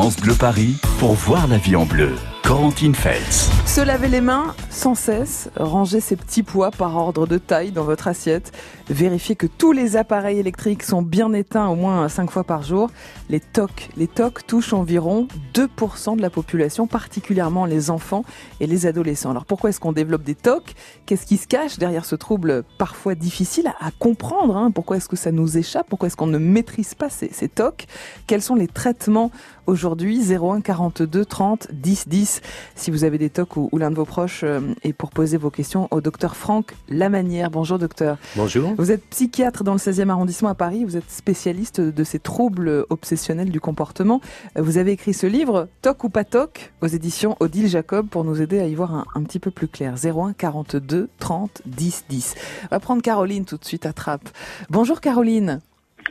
France Paris pour voir la vie en bleu. Corentine Feltz. Se laver les mains sans cesse, ranger ses petits pois par ordre de taille dans votre assiette, vérifier que tous les appareils électriques sont bien éteints au moins 5 fois par jour. Les TOC, les TOC touchent environ 2% de la population, particulièrement les enfants et les adolescents. Alors pourquoi est-ce qu'on développe des TOC Qu'est-ce qui se cache derrière ce trouble parfois difficile à comprendre hein? Pourquoi est-ce que ça nous échappe? Pourquoi est-ce qu'on ne maîtrise pas ces, ces TOC Quels sont les traitements aujourd'hui 01 42 30 10 10 si vous avez des TOC ou, ou l'un de vos proches euh, et pour poser vos questions au docteur Franck Lamanière. Bonjour docteur. Bonjour. Vous êtes psychiatre dans le 16e arrondissement à Paris, vous êtes spécialiste de ces troubles obsessionnels du comportement. Euh, Vous avez écrit ce livre TOC ou pas TOC aux éditions Odile Jacob pour nous aider à y voir un, un petit peu plus clair. 01 42 30 10 10. On va prendre Caroline tout de suite à trappe. Bonjour Caroline.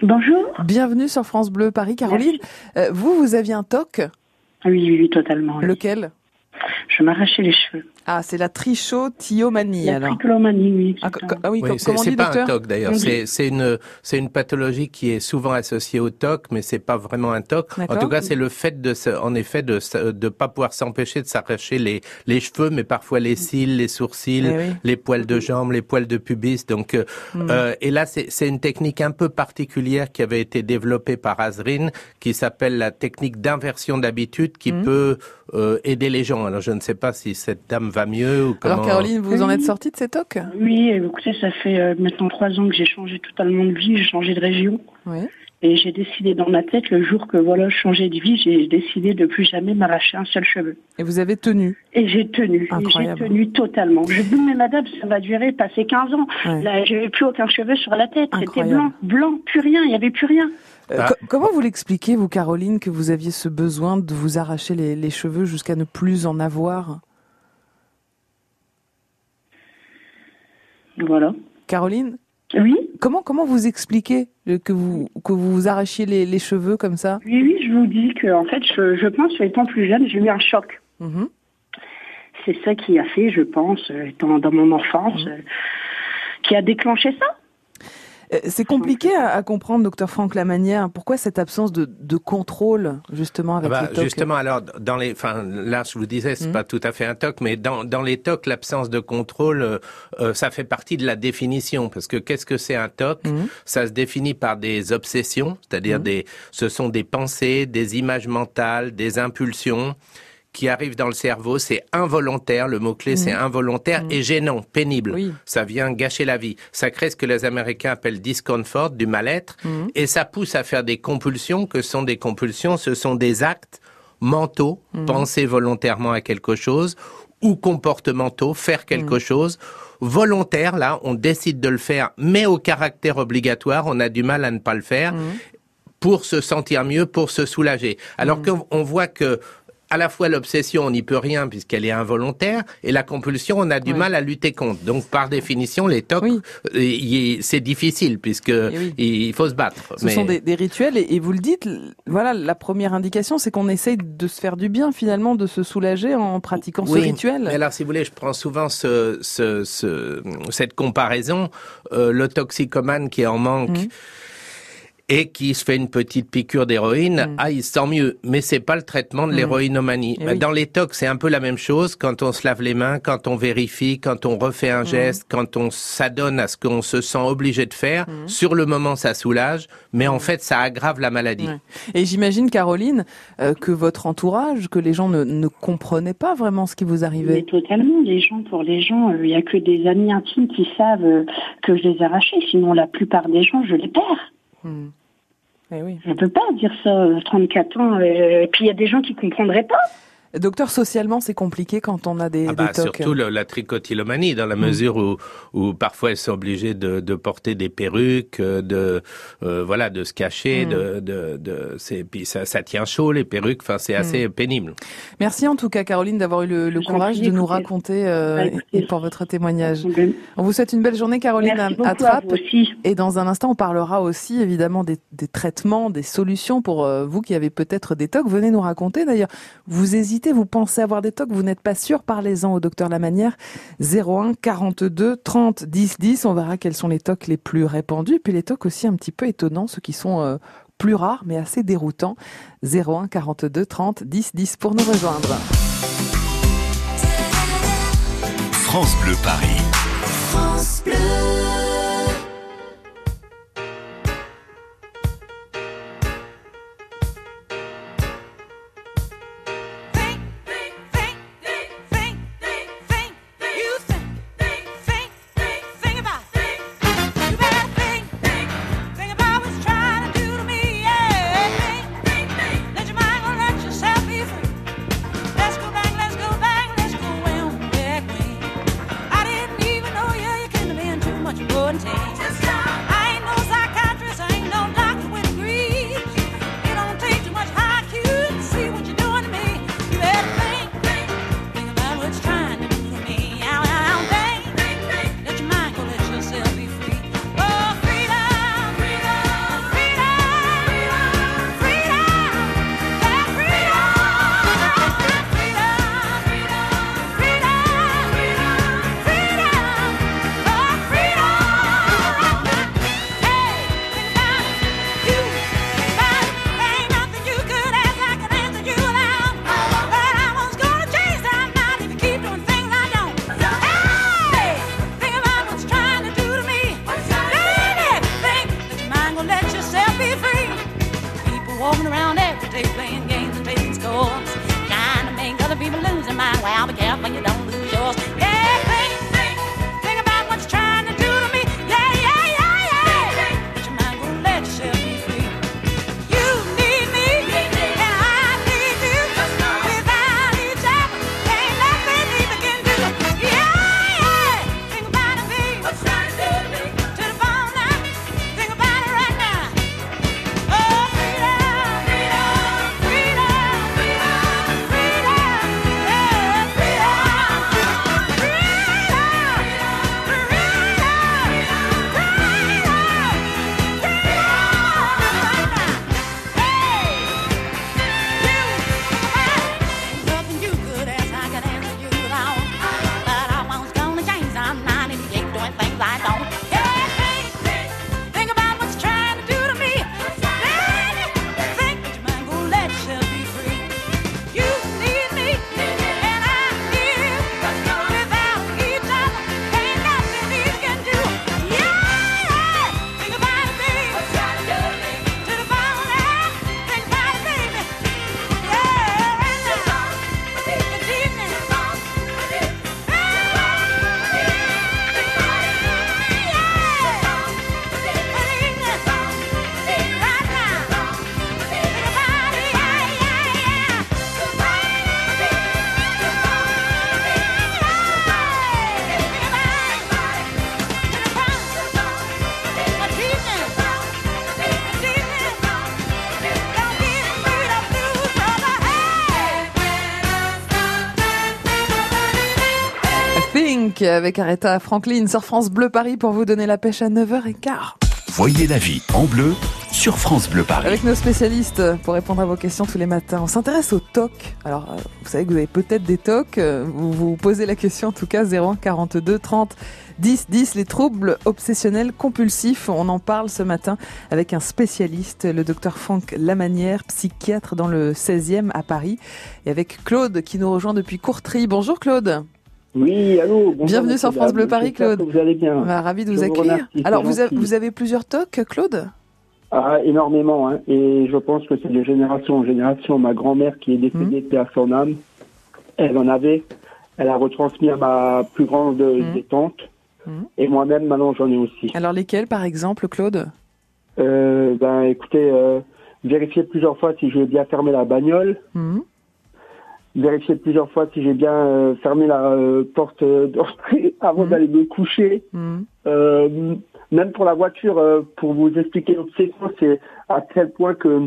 Bonjour. Bienvenue sur France Bleu Paris. Caroline, euh, vous, vous aviez un TOC Oui, oui, oui, totalement. oui. Lequel? Je m'arrachais les cheveux. Ah, c'est la trichotillomanie La alors. trichomanie, oui. Ah, ah oui, Oui, c'est pas un TOC d'ailleurs, Oui. c'est c'est une c'est une pathologie qui est souvent associée au TOC, mais c'est pas vraiment un TOC. En tout cas, c'est le fait de se- en effet de se- de pas pouvoir s'empêcher de s'arracher les les cheveux, mais parfois les cils, les sourcils, Eh oui. les poils de jambes, les poils de pubis. Donc euh, Hmm. euh, et là, c'est c'est une technique un peu particulière qui avait été développée par Azrin, qui s'appelle la technique d'inversion d'habitude, qui Hmm. peut euh, aider les gens. Alors je ne sais pas si cette dame va mieux ou comment. Alors Caroline, vous en êtes sortie de ces TOC Oui, écoutez, ça fait euh, maintenant trois ans que j'ai changé totalement de vie, j'ai changé de région. Oui. Et j'ai décidé dans ma tête, le jour que voilà, je changeais de vie, j'ai décidé de plus jamais m'arracher un seul cheveu. Et vous avez tenu. Et j'ai tenu. Et J'ai tenu totalement. Je dis, mais madame, ça va durer, passer 15 ans. Ouais. Là, j'avais plus aucun cheveu sur la tête. C'était blanc, blanc, plus rien, il n'y avait plus rien. Euh, Ah. co- comment vous l'expliquez, vous, Caroline, que vous aviez ce besoin de vous arracher les, les cheveux jusqu'à ne plus en avoir? Voilà. Caroline, Oui, comment comment vous expliquez que vous que vous vous arrachiez les, les cheveux comme ça? Oui, oui, je vous dis que, en fait, je, je pense, étant plus jeune, j'ai eu un choc. Mhm. C'est ça qui a fait, je pense, euh, étant dans mon enfance, Mhm. euh, qui a déclenché ça. Euh, C'est compliqué à, à comprendre, docteur Franck Lamanière. Pourquoi cette absence de, de contrôle justement Ah avec bah, les TOC justement, alors dans les, enfin là, je vous disais, c'est Mhm. pas tout à fait un TOC, mais dans dans les TOC, l'absence de contrôle, euh, euh, ça fait partie de la définition, parce que qu'est-ce que c'est un TOC? Mhm. Ça se définit par des obsessions, c'est-à-dire Mhm. des, ce sont des pensées, des images mentales, des impulsions qui arrivent dans le cerveau. C'est involontaire, le mot clé, c'est involontaire Mhm. et gênant, pénible. Oui. Ça vient gâcher la vie. Ça crée ce que les Américains appellent discomfort, du mal-être, Mhm. et ça pousse à faire des compulsions. Que sont des compulsions Ce sont des actes mentaux, penser volontairement à quelque chose, ou comportementaux, faire quelque chose. Volontaire, là, on décide de le faire, mais au caractère obligatoire, on a du mal à ne pas le faire pour se sentir mieux, pour se soulager. Alors qu'on on voit que à la fois l'obsession, on n'y peut rien puisqu'elle est involontaire, et la compulsion, on a du mal à lutter contre. Donc, par définition, les tocs, Oui. euh, c'est difficile puisque oui. il faut se battre. Ce Mais- sont des, des rituels et, et vous le dites, voilà, la première indication, c'est qu'on essaye de se faire du bien finalement, de se soulager en pratiquant ce rituel. Mais alors, si vous voulez, je prends souvent ce, ce, ce- cette comparaison. Euh, le toxicomane qui est en manque Mhm. Et qui se fait une petite piqûre d'héroïne, Mhm. ah, il se sent mieux. Mais c'est pas le traitement de Mhm. l'héroïnomanie. Eh Bah, oui. Dans les tox, c'est un peu la même chose. Quand on se lave les mains, quand on vérifie, quand on refait un geste, quand on s'adonne à ce qu'on se sent obligé de faire, sur le moment, ça soulage, mais en fait, ça aggrave la maladie. Ouais. Et j'imagine, Caroline, euh, que votre entourage, que les gens ne, ne comprenaient pas vraiment ce qui vous Mais arrivait. totalement, les gens, pour les gens, euh, il n'y a que des amis intimes qui savent euh, que je les ai arrachés. Sinon, la plupart des gens, je les perds. Hmm. Eh oui. Je ne peux pas dire ça, euh, 34 ans. euh, et puis, il y a des gens qui ne comprendraient pas. Docteur, socialement, c'est compliqué quand on a des, Ah bah, des tocs. surtout le- la tricotillomanie, dans la Mm. mesure où, où parfois elles sont obligées de, de porter des perruques, euh, de euh, voilà, de se cacher, Mm. de, de, de c'est puis ça, ça tient chaud les perruques. Enfin, c'est assez pénible. Merci en tout cas, Caroline, d'avoir eu le, courage de nous raconter euh, Bah, et pour votre témoignage. On vous souhaite une belle journée, Caroline aussi. Et dans un instant, on parlera aussi évidemment des, des traitements, des solutions pour euh, vous qui avez peut-être des tocs. Venez nous raconter d'ailleurs. Vous hésitez, vous pensez avoir des tocs, vous n'êtes pas sûr, parlez-en au docteur Lamanière. 01 42 30 10 10. On verra quels sont les tocs les plus répandus. Puis les tocs aussi un petit peu étonnants, ceux qui sont euh, plus rare mais assez déroutant. 01 42 30 10 10 pour nous rejoindre. France Bleu Paris. France Bleu. Avec Aretha Franklin sur France Bleu Paris pour vous donner la pêche à 9h15. Voyez la vie en bleu sur France Bleu Paris. Avec nos spécialistes pour répondre à vos questions tous les matins. On s'intéresse aux TOC. Alors, euh, vous savez que vous avez peut-être des TOC. Euh, vous vous posez la question en tout cas 01 42 30 10 10 les troubles obsessionnels compulsifs. On en parle ce matin avec un spécialiste, le docteur Franck Lamanière, psychiatre dans le 16e à Paris et avec Claude qui nous rejoint depuis Courtry. Bonjour Claude. Oui, allô. Bienvenue sur France Bleu Paris, Claude. Vous allez bien. Bah, ravi de vous accueillir. Alors, vous, avez, vous avez plusieurs tocs, Claude? Ah, énormément, hein. et je pense que c'est de génération en génération. Ma grand-mère qui est décédée, mmh. à son âme, elle en avait, elle a retransmis à ma plus grande mmh. des tantes, mmh. et moi-même, maintenant, j'en ai aussi. Alors, lesquels, par exemple, Claude? Euh, Ben, écoutez, euh, vérifier plusieurs fois si je vais bien fermer la bagnole, vérifier plusieurs fois si j'ai bien euh, fermé la euh, porte d'entrée avant mm. d'aller me coucher. Mm. Euh, même pour la voiture, pour vous expliquer l'obsession, c'est à tel point que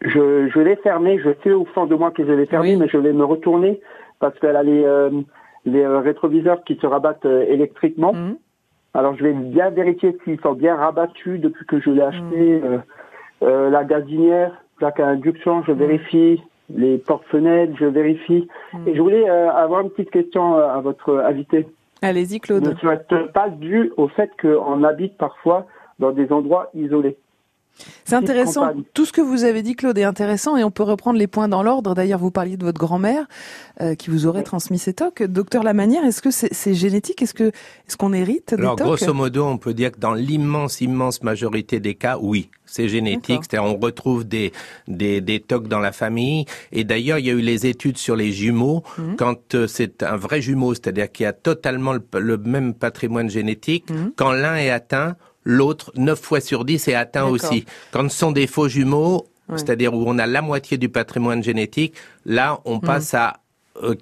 je, je l'ai fermée, je sais au fond de moi que je l'ai fermée, mais je vais me retourner parce qu'elle a les, les rétroviseurs qui se rabattent électriquement. Mm. Alors je vais bien vérifier s'ils sont bien rabattus depuis que je l'ai acheté. la gazinière, plaque à induction, je vérifie les portes-fenêtres, je vérifie. Hmm. Et je voulais euh, avoir une petite question euh, à votre invité. Allez-y, Claude. Ne serait pas dû au fait qu'on habite parfois dans des endroits isolés? C'est intéressant. Tout ce que vous avez dit, Claude, est intéressant et on peut reprendre les points dans l'ordre. D'ailleurs, vous parliez de votre grand-mère euh, qui vous aurait transmis ces tocs. Docteur Lamanière, est-ce que c'est génétique? Est-ce que est-ce qu'on hérite des Alors, grosso modo, on peut dire que dans l'immense, immense majorité des cas, oui, c'est génétique. C'est-à-dire, on retrouve des, des, des tocs dans la famille. Et d'ailleurs, il y a eu les études sur les jumeaux. Mhm. Quand euh, c'est un vrai jumeau, c'est-à-dire qui a totalement le, même patrimoine génétique, mhm. quand l'un est atteint, l'autre, 9 fois sur 10, est atteint aussi. Quand ce sont des faux jumeaux, c'est-à-dire où on a la moitié du patrimoine génétique, là, on mhm. passe à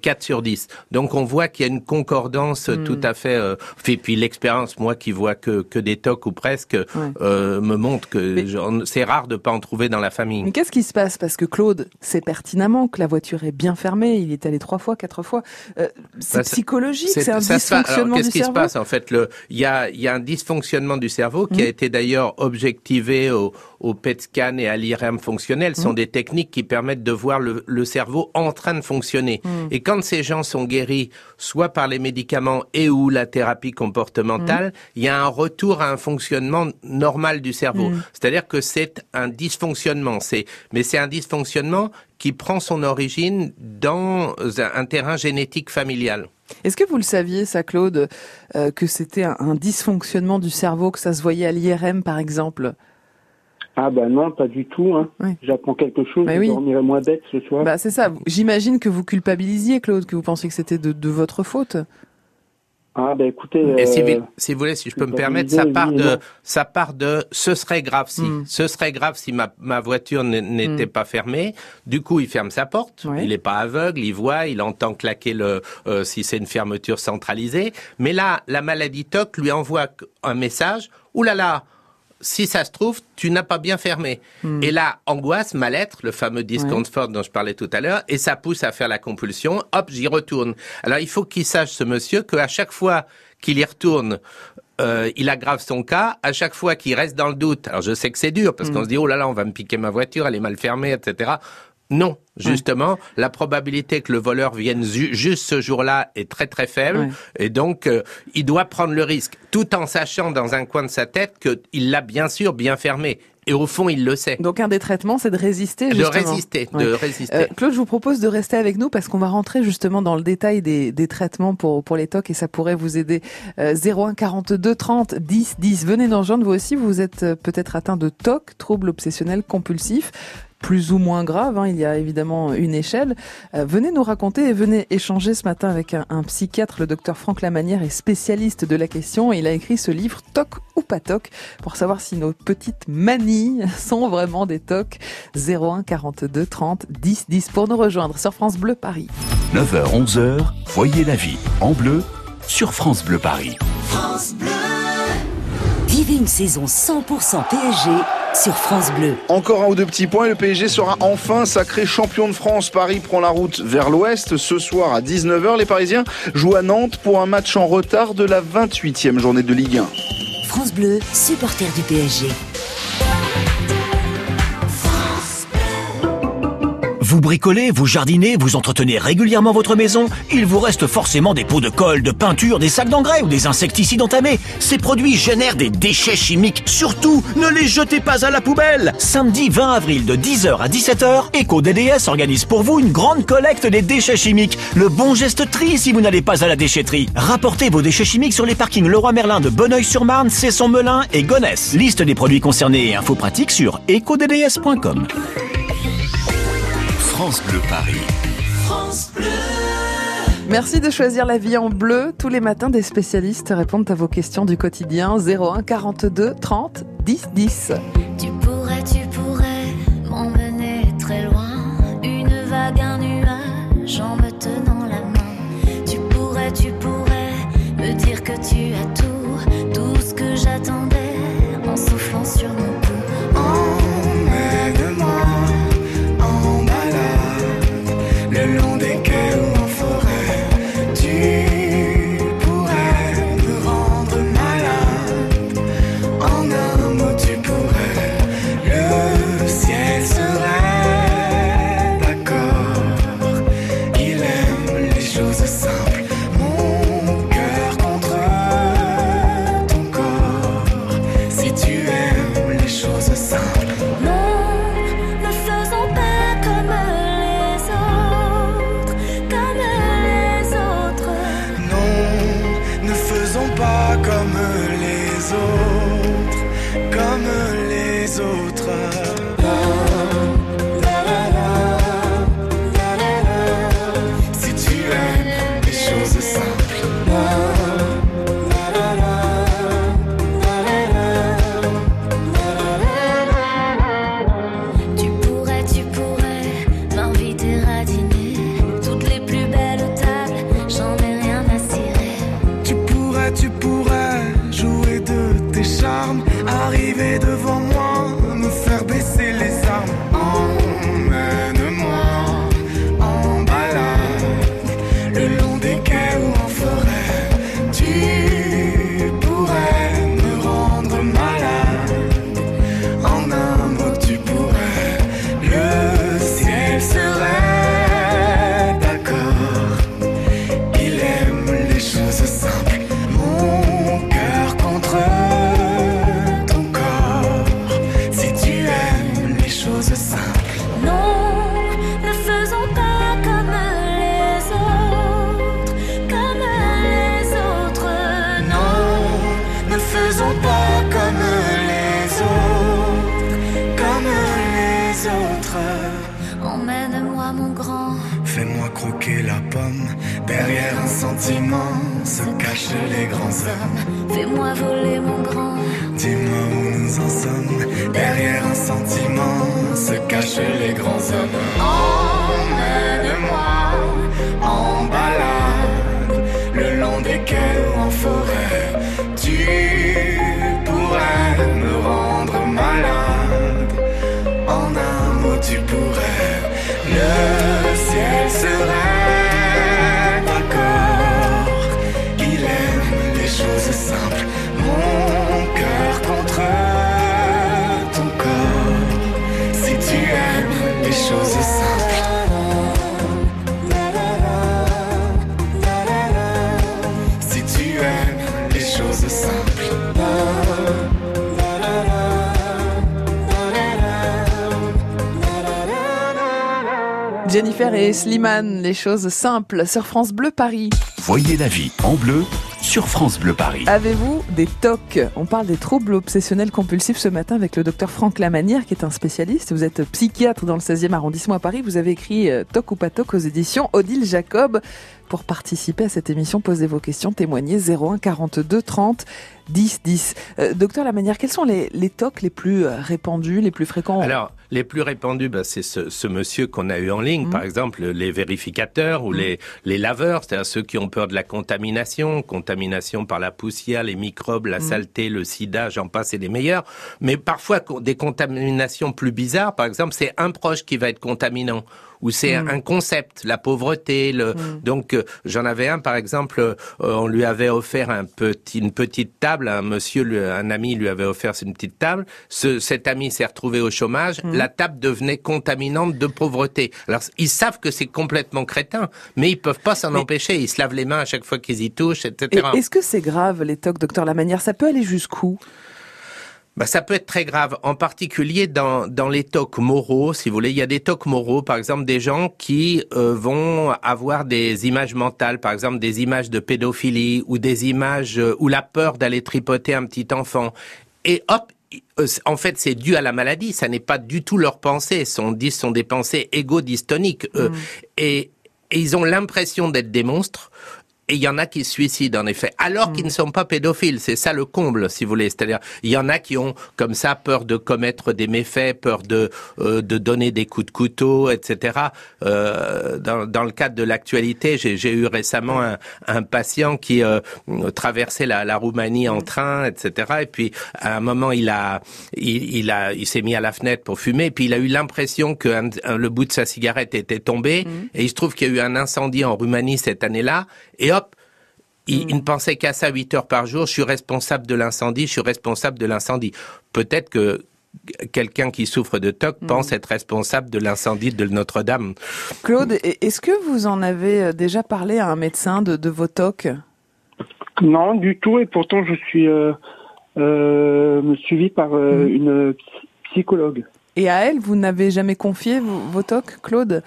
4 euh, sur 10. Donc on voit qu'il y a une concordance hmm. tout à fait. Euh, et puis l'expérience, moi qui vois que, que des tocs ou presque, euh, me montre que c'est rare de pas en trouver dans la famille. Mais qu'est-ce qui se passe? Parce que Claude sait pertinemment que la voiture est bien fermée. Il est allé trois fois, quatre fois. Euh, c'est bah, psychologique, c'est un dysfonctionnement Qu'est-ce qui se passe En fait, il y a, y a un dysfonctionnement du cerveau qui a hmm. été d'ailleurs objectivé au, au PET scan et à l'IRM fonctionnel. Ce sont hmm. des techniques qui permettent de voir le, le cerveau en train de fonctionner. Mm. Et quand ces gens sont guéris, soit par les médicaments et ou la thérapie comportementale, mm. il y a un retour à un fonctionnement normal du cerveau. Mm. C'est-à-dire que c'est un dysfonctionnement. C'est, mais c'est un dysfonctionnement qui prend son origine dans un, terrain génétique familial. Est-ce que vous le saviez, ça, Claude, euh, que c'était un, dysfonctionnement du cerveau, que ça se voyait à l'IRM, par exemple? Ah ben non, pas du tout. Hein. J'apprends quelque chose, bah je dormirai moins bête ce soir. Bah c'est ça. J'imagine que vous culpabilisiez, Claude, que vous pensiez que c'était de, de, votre faute. Ah ben écoutez. Et si, euh, si, vous voulez, si je peux me permettre, ça part de, ça part de, ce serait grave si, hmm. ce serait grave si ma, ma voiture n'était hmm. pas fermée. Du coup, il ferme sa porte. Il n'est pas aveugle, il voit, il entend claquer le, euh, si c'est une fermeture centralisée. Mais là, la maladie TOC lui envoie un message. Ouh là là, si ça se trouve, tu n'as pas bien fermé. Hmm. Et là, angoisse, mal-être, le fameux discomfort dont je parlais tout à l'heure, et ça pousse à faire la compulsion. Hop, j'y retourne. Alors, il faut qu'il sache, ce monsieur, qu'à chaque fois qu'il y retourne, euh, il aggrave son cas. À chaque fois qu'il reste dans le doute, alors je sais que c'est dur, parce hmm. qu'on se dit, oh là là, on va me piquer ma voiture, elle est mal fermée, etc. Non, justement, la probabilité que le voleur vienne juste ce jour-là est très très faible, et donc euh, il doit prendre le risque, tout en sachant dans un coin de sa tête qu'il l'a bien sûr bien fermé. Et au fond, il le sait. Donc un des traitements, c'est de résister. Justement. De résister, de résister. Euh, Claude, je vous propose de rester avec nous parce qu'on va rentrer justement dans le détail des, des traitements pour pour les TOC et ça pourrait vous aider. Euh, 01 42 30 10 10. Venez nous rejoindre vous aussi. Vous êtes euh, peut-être atteint de TOC, trouble obsessionnel compulsif plus ou moins grave. Hein, il y a évidemment une échelle. Euh, venez nous raconter et venez échanger ce matin avec un, psychiatre. Le docteur Franck Lamanière est spécialiste de la question et il a écrit ce livre Toc ou pas toc pour savoir si nos petites manies sont vraiment des tocs. 01 42 30 10 10 pour nous rejoindre sur France Bleu Paris. 9h 11h, voyez la vie en bleu sur France Bleu Paris. France Bleu. Vivez une saison 100% PSG sur France Bleu. Encore un ou deux petits points et le PSG sera enfin sacré champion de France. Paris prend la route vers l'ouest. Ce soir à 19h, les Parisiens jouent à Nantes pour un match en retard de la 28e journée de Ligue 1. France Bleu, supporter du PSG. Vous bricolez, vous jardinez, vous entretenez régulièrement votre maison Il vous reste forcément des pots de colle, de peinture, des sacs d'engrais ou des insecticides entamés. Ces produits génèrent des déchets chimiques. Surtout, ne les jetez pas à la poubelle Samedi 20 avril de 10h à 17h, EcoDDS organise pour vous une grande collecte des déchets chimiques. Le bon geste tri si vous n'allez pas à la déchetterie. Rapportez vos déchets chimiques sur les parkings Leroy Merlin de Bonneuil-sur-Marne, Cesson-Melun et Gonesse. Liste des produits concernés et infos pratiques sur ecodds.com. France Bleu Paris. France Bleu. Merci de choisir la vie en bleu. Tous les matins, des spécialistes répondent à vos questions du quotidien 01 42 30 10 10. Tu Fais-moi voler, mon grand. Dis-moi où nous en sommes. Derrière un sentiment se cachent les grands hommes. Jennifer et Slimane, les choses simples sur France Bleu Paris. Voyez la vie en bleu sur France Bleu Paris. Avez-vous des TOC On parle des troubles obsessionnels compulsifs ce matin avec le docteur Franck Lamanière qui est un spécialiste. Vous êtes psychiatre dans le 16e arrondissement à Paris. Vous avez écrit euh, TOC ou pas TOC aux éditions Odile Jacob. Pour participer à cette émission, posez vos questions, témoignez 01 42 30 10 10. Euh, docteur Lamanière, quels sont les, les TOC les plus euh, répandus, les plus fréquents? Alors, les plus répandus, bah, c'est ce, ce monsieur qu'on a eu en ligne, Mhm. par exemple, les vérificateurs ou les, les laveurs, c'est-à-dire ceux qui ont peur de la contamination, contamination par la poussière, les microbes, la Mhm. saleté, le sida, j'en passe, c'est les meilleurs. Mais parfois, des contaminations plus bizarres, par exemple, c'est un proche qui va être contaminant ou c'est Mhm. un concept, la pauvreté. Le... Donc, euh, j'en avais un, par exemple, euh, on lui avait offert un petit, une petite table, un monsieur, lui- un ami lui avait offert une petite table. Ce, cet ami s'est retrouvé au chômage. La table devenait contaminante de pauvreté. Alors, ils savent que c'est complètement crétin, mais ils peuvent pas s'en Mais- empêcher. Ils se lavent les mains à chaque fois qu'ils y touchent, Et etc. Est-ce que c'est grave les TOC, docteur Lamanière Ça peut aller jusqu'où? Bah, ça peut être très grave, en particulier dans, dans les tocs moraux, si vous voulez. Il y a des tocs moraux, par exemple, des gens qui euh, vont avoir des images mentales, par exemple des images de pédophilie ou des images euh, ou la peur d'aller tripoter un petit enfant. Et hop, euh, en fait, c'est dû à la maladie. Ça n'est pas du tout leurs pensées. Ce sont, sont des pensées égo-dystoniques. eux. Et, et ils ont l'impression d'être des monstres. Et il y en a qui se suicident, en effet, alors qu'ils ne sont pas pédophiles. C'est ça le comble, si vous voulez. C'est-à-dire, il y en a qui ont, comme ça, peur de commettre des méfaits, peur de euh, de donner des coups de couteau, etc. Euh, dans, dans le cadre de l'actualité, j'ai eu récemment un, un patient qui euh, traversait la, la Roumanie en train, etc. Et puis, à un moment, il a il, il a il s'est mis à la fenêtre pour fumer. Et puis, il a eu l'impression que un- un- le bout de sa cigarette était tombé. Et il se trouve qu'il y a eu un incendie en Roumanie cette année-là. Et il, il ne pensait qu'à ça 8 heures par jour. Je suis responsable de l'incendie, je suis responsable de l'incendie. Peut-être que quelqu'un qui souffre de TOC pense être responsable de l'incendie de Notre-Dame. Claude, est-ce que vous en avez euh, déjà parlé à un médecin de, de vos TOC Non, du tout. Et pourtant, je suis euh, euh, suivi par euh, Mhm. une psy- psychologue. Et à elle, vous n'avez jamais confié vos, vos TOC, Claude?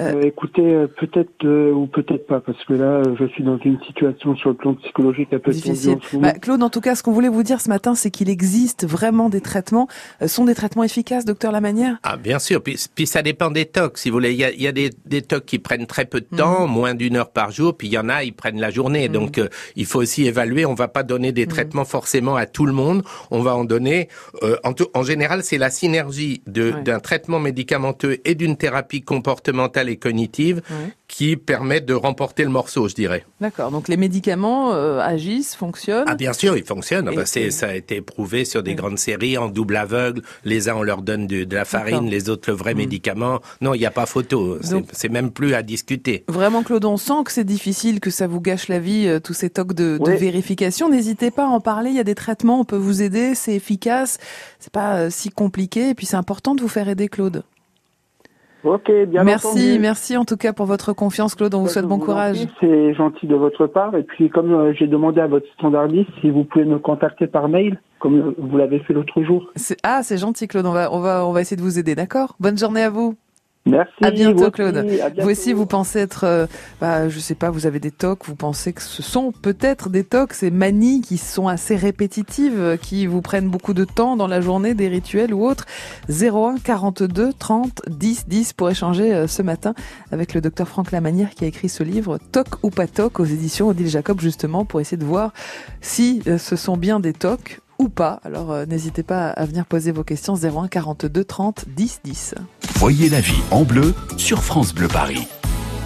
Euh, écoutez, euh, peut-être euh, ou peut-être pas, parce que là, je suis dans une situation sur le plan psychologique un peu difficile. Bah, Claude, en tout cas, ce qu'on voulait vous dire ce matin, c'est qu'il existe vraiment des traitements. sont des traitements efficaces, docteur Lamanière? Ah, bien sûr. Puis, puis, ça dépend des tocs. Si vous voulez, il y a, y a des, des, tocs qui prennent très peu de temps, mhm. moins d'une heure par jour. Puis il y en a, ils prennent la journée. Mhm. Donc, il faut aussi évaluer. On va pas donner des mhm. traitements forcément à tout le monde. On va en donner. en, en général, c'est la synergie d'un traitement médicamenteux et d'une thérapie comportementale et cognitive qui permettent de remporter le morceau, je dirais. D'accord. Donc les médicaments euh, agissent, fonctionnent. Ah bien sûr, ils fonctionnent. Enfin, ça a été prouvé sur des grandes séries en double aveugle. Les uns on leur donne de, la farine, les autres le vrai hmm. médicament. Non, il n'y a pas photo. C'est même plus à discuter. Vraiment, Claude, on sent que c'est difficile, que ça vous gâche la vie, euh, tous ces tocs de, de vérification. N'hésitez pas à en parler. Il y a des traitements, on peut vous aider. C'est efficace. C'est pas euh, si compliqué. Et puis c'est important de vous faire aider, Claude. Ok, bien Merci, merci en tout cas pour votre confiance, Claude. On vous souhaite bon courage. C'est gentil de votre part. Et puis, comme euh, j'ai demandé à votre standardiste si vous pouvez me contacter par mail, comme vous l'avez fait l'autre jour. Ah, c'est gentil, Claude. On va, on va, on va essayer de vous aider, d'accord? Bonne journée à vous. Merci. À bientôt, Claude. Vous aussi, vous pensez être, euh, bah, je sais pas, vous avez des tocs, vous pensez que ce sont peut-être des tocs, ces manies qui sont assez répétitives, euh, qui vous prennent beaucoup de temps dans la journée, des rituels ou autres. 01 42 30 10 10 pour échanger euh, ce matin avec le docteur Franck Lamanière qui a écrit ce livre Toc ou pas toc aux éditions Odile Jacob justement pour essayer de voir si ce sont bien des tocs ou pas. Alors euh, n'hésitez pas à venir poser vos questions 01 42 30 10 10. Voyez la vie en bleu sur France Bleu Paris.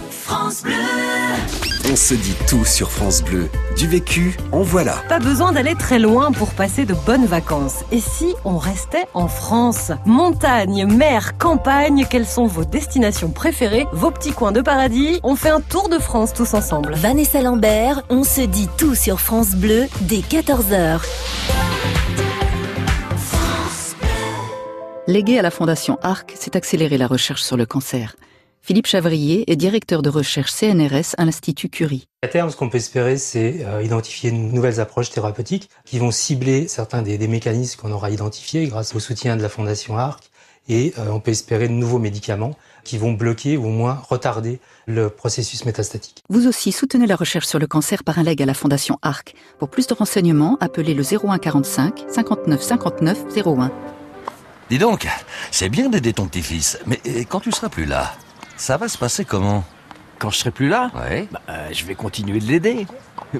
France Bleu. On se dit tout sur France Bleu. Du vécu, en voilà. Pas besoin d'aller très loin pour passer de bonnes vacances. Et si on restait en France? Montagne, mer, campagne, quelles sont vos destinations préférées? Vos petits coins de paradis? On fait un tour de France tous ensemble. Vanessa Lambert, on se dit tout sur France Bleu dès 14h. Légué à la Fondation ARC, c'est accélérer la recherche sur le cancer. Philippe Chavrier est directeur de recherche CNRS à l'Institut Curie. À terme, ce qu'on peut espérer, c'est euh, identifier de nouvelles approches thérapeutiques qui vont cibler certains des, mécanismes qu'on aura identifiés grâce au soutien de la Fondation ARC. Et euh, on peut espérer de nouveaux médicaments qui vont bloquer ou au moins retarder le processus métastatique. Vous aussi soutenez la recherche sur le cancer par un leg à la Fondation ARC. Pour plus de renseignements, appelez le 01 45 59 59 01. Dis donc, c'est bien d'aider ton petit-fils, mais quand tu seras plus là, ça va se passer comment? Quand je serai plus là? Ouais. Bah, euh, je vais continuer de l'aider.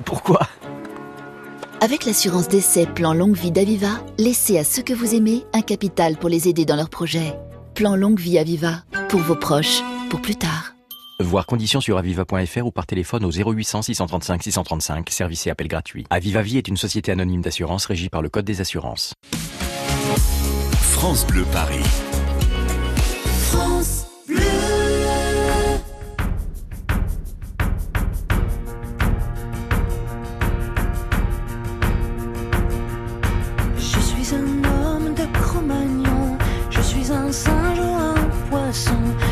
Pourquoi? Avec l'assurance d'essai Plan Longue Vie d'Aviva, laissez à ceux que vous aimez un capital pour les aider dans leurs projets. Plan Longue Vie Aviva, pour vos proches, pour plus tard. Voir conditions sur aviva.fr ou par téléphone au 0800 635 635, service et appel gratuit. Aviva Vie est une société anonyme d'assurance régie par le Code des assurances. France Bleu Paris. France un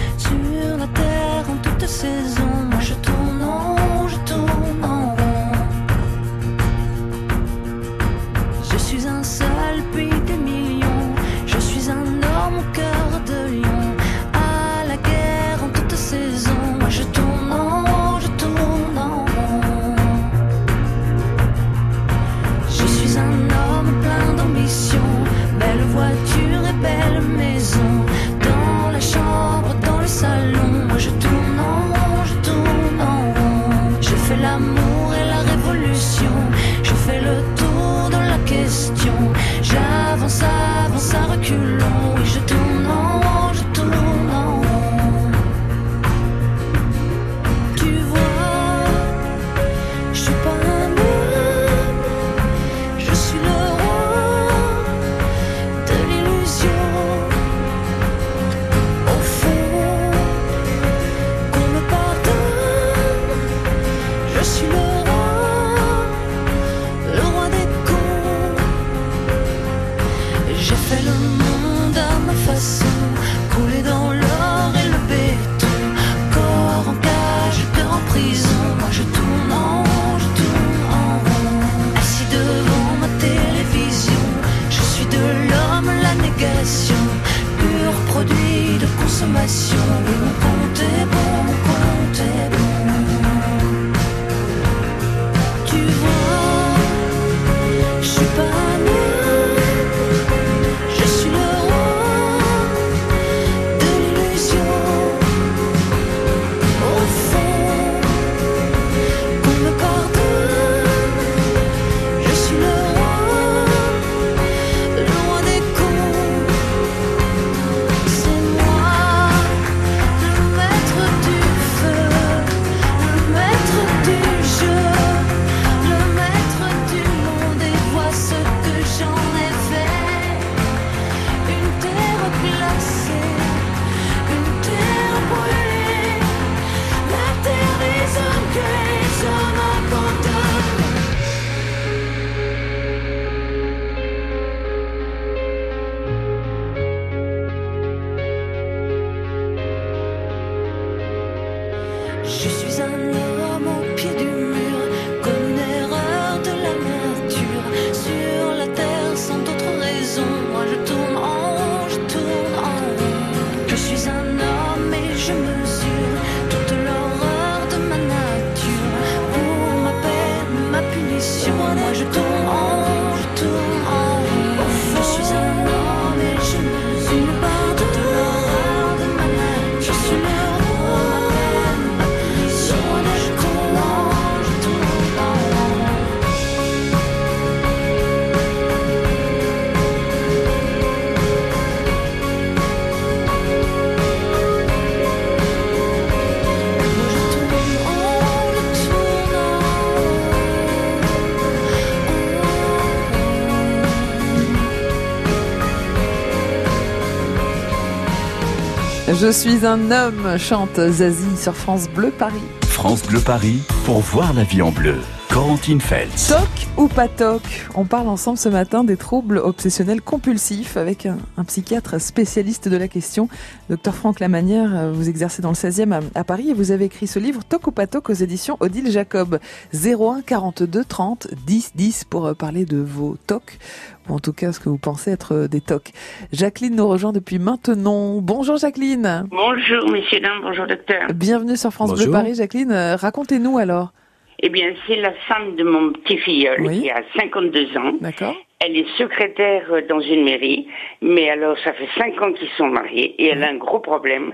Je suis un homme, chante Zazie sur France Bleu Paris. France Bleu Paris pour voir la vie en bleu. Corentine Feltz. Toc ou pas toc On parle ensemble ce matin des troubles obsessionnels compulsifs avec un, un psychiatre spécialiste de la question, Dr Franck Lamanière. Vous exercez dans le 16e à, à Paris et vous avez écrit ce livre Toc ou pas toc aux éditions Odile Jacob. 01 42 30 10 10 pour euh, parler de vos tocs ou en tout cas ce que vous pensez être euh, des tocs. Jacqueline nous rejoint depuis maintenant. Bonjour Jacqueline. Bonjour, messieurs, dames, bonjour, docteur. Bienvenue sur France Bleu. Paris. Jacqueline, euh, racontez-nous alors. Eh bien, c'est la femme de mon petit filleul Oui. qui a 52 ans. D'accord. Elle est secrétaire euh, dans une mairie, mais alors ça fait 5 ans qu'ils sont mariés et elle a un gros problème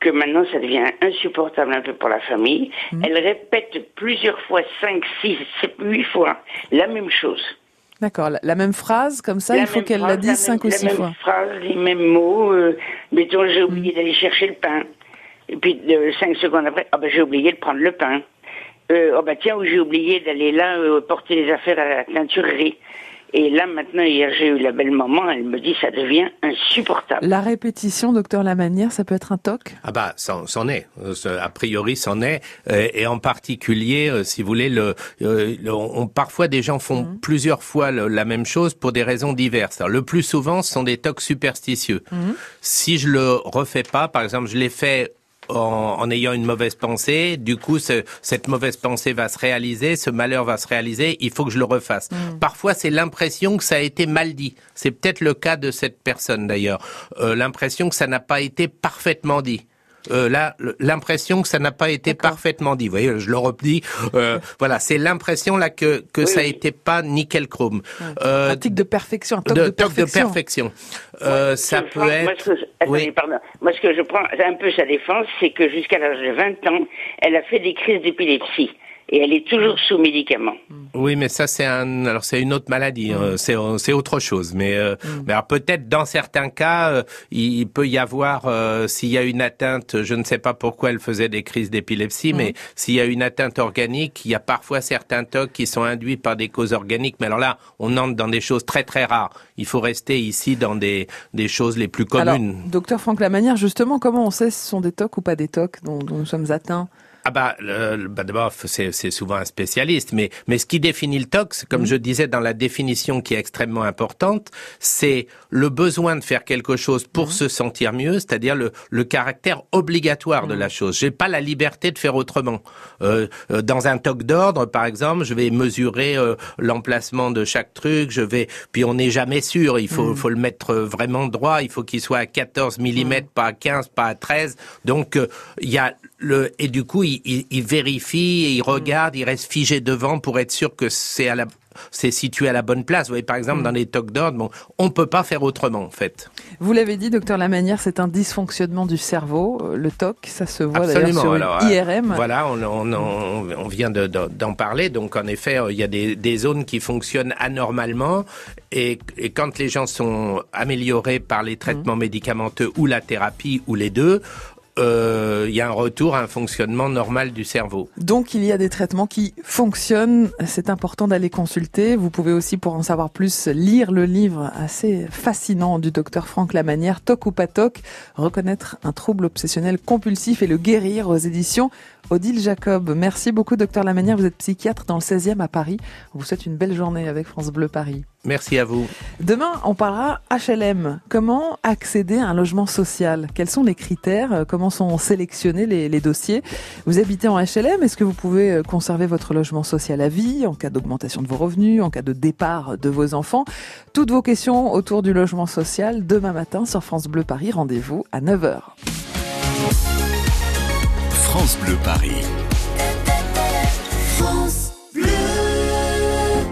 que maintenant ça devient insupportable un peu pour la famille. Mhm. Elle répète plusieurs fois, 5, 6, 7, 8 fois la même chose. D'accord, la, la même phrase comme ça, La il faut qu'elle la dise cinq ou même- six La même fois. phrase, les mêmes mots. Euh, mettons, j'ai oublié d'aller chercher le pain. Et puis, euh, cinq secondes après, ah ben, j'ai oublié de prendre le pain. Euh, oh ben, tiens, ou j'ai oublié d'aller là euh, porter les affaires à la teinturerie. Et là, maintenant, hier, j'ai eu la belle maman, elle me dit, ça devient insupportable. La répétition, docteur Lamanière, ça peut être un toc? Ah bah, c'en c'en est. Euh, A priori, c'en est. Euh, Et en particulier, si vous voulez, le, le- on, parfois des gens font plusieurs fois le- la même chose pour des raisons diverses. Alors, le plus souvent, ce sont des tocs superstitieux. Si je le refais pas, par exemple, je l'ai fait en, en ayant une mauvaise pensée, du coup, ce- cette mauvaise pensée va se réaliser, ce malheur va se réaliser, il faut que je le refasse. Parfois, c'est l'impression que ça a été mal dit. C'est peut-être le cas de cette personne d'ailleurs. Euh, l'impression que ça n'a pas été parfaitement dit. Euh, là, l'impression que ça n'a pas été parfaitement dit. Vous voyez, je le redis. Euh, voilà, c'est l'impression là que que ça été pas nickel chrome. Euh, Un tic de perfection, un toc de, de, toc de perfection. Euh, ça peut prends- moi, être. ce que, attendez, pardon. Moi, ce que je prends un peu sa défense, c'est que jusqu'à l'âge de 20 ans, elle a fait des crises d'épilepsie. Et elle est toujours sous médicaments. Oui, mais ça c'est un, alors c'est une autre maladie, hein, c'est c'est autre chose. Mais, euh, mais alors peut-être dans certains cas, euh, il, il peut y avoir, euh, s'il y a une atteinte, je ne sais pas pourquoi elle faisait des crises d'épilepsie, mais s'il y a une atteinte organique, il y a parfois certains tocs qui sont induits par des causes organiques. Mais alors là, on entre dans des choses très très rares. Il faut rester ici dans des des choses les plus Alors, communes. docteur Franck Lamanière, justement, comment on sait si ce sont des tocs ou pas des tocs dont, dont nous sommes atteints? Ah bah, bah d'abord, c'est souvent un spécialiste, mais, mais ce qui définit le tox, comme je disais dans la définition qui est extrêmement importante, c'est le besoin de faire quelque chose pour se sentir mieux, c'est-à-dire le, le caractère obligatoire de la chose. J'ai pas la liberté de faire autrement. Euh, euh, dans un toc d'ordre, par exemple, je vais mesurer euh, l'emplacement de chaque truc, je vais, puis on n'est jamais sûr, il faut, faut le mettre euh, vraiment droit, il faut qu'il soit à 14 mm, pas à 15, pas à 13. Donc, euh, il y a le, et du coup, il, il, il vérifie, et il regarde, il reste figé devant pour être sûr que c'est à la, c'est situé à la bonne place. Vous voyez, par exemple, dans les tocs d'ordre, bon, on peut pas faire autrement, en fait. Vous l'avez dit, docteur Lamanière, c'est un dysfonctionnement du cerveau. Euh, Le TOC, ça se voit d'ailleurs sur Alors, euh, IRM. Voilà, on, on, on, on vient de- de- d'en parler. Donc, en effet, euh, il y a des, des zones qui fonctionnent anormalement. Et, et quand les gens sont améliorés par les traitements médicamenteux ou la thérapie ou les deux, euh, il y a un retour à un fonctionnement normal du cerveau. Donc il y a des traitements qui fonctionnent. C'est important d'aller consulter. Vous pouvez aussi, pour en savoir plus, lire le livre assez fascinant du docteur Franck Lamanière, Toc ou pas toc, reconnaître un trouble obsessionnel compulsif et le guérir aux éditions Odile Jacob. Merci beaucoup, docteur Lamanière. Vous êtes psychiatre dans le 16e à Paris. On vous souhaite une belle journée avec France Bleu Paris. Merci à vous. Demain, on parlera HLM. Comment accéder à un logement social? Quels sont les critères? Comment sont sélectionnés les, les dossiers? Vous habitez en HLM Est-ce que vous pouvez euh, conserver votre logement social à vie en cas d'augmentation de vos revenus, en cas de départ de vos enfants? Toutes vos questions autour du logement social demain matin sur France Bleu Paris. Rendez-vous à 9h. France Bleu Paris.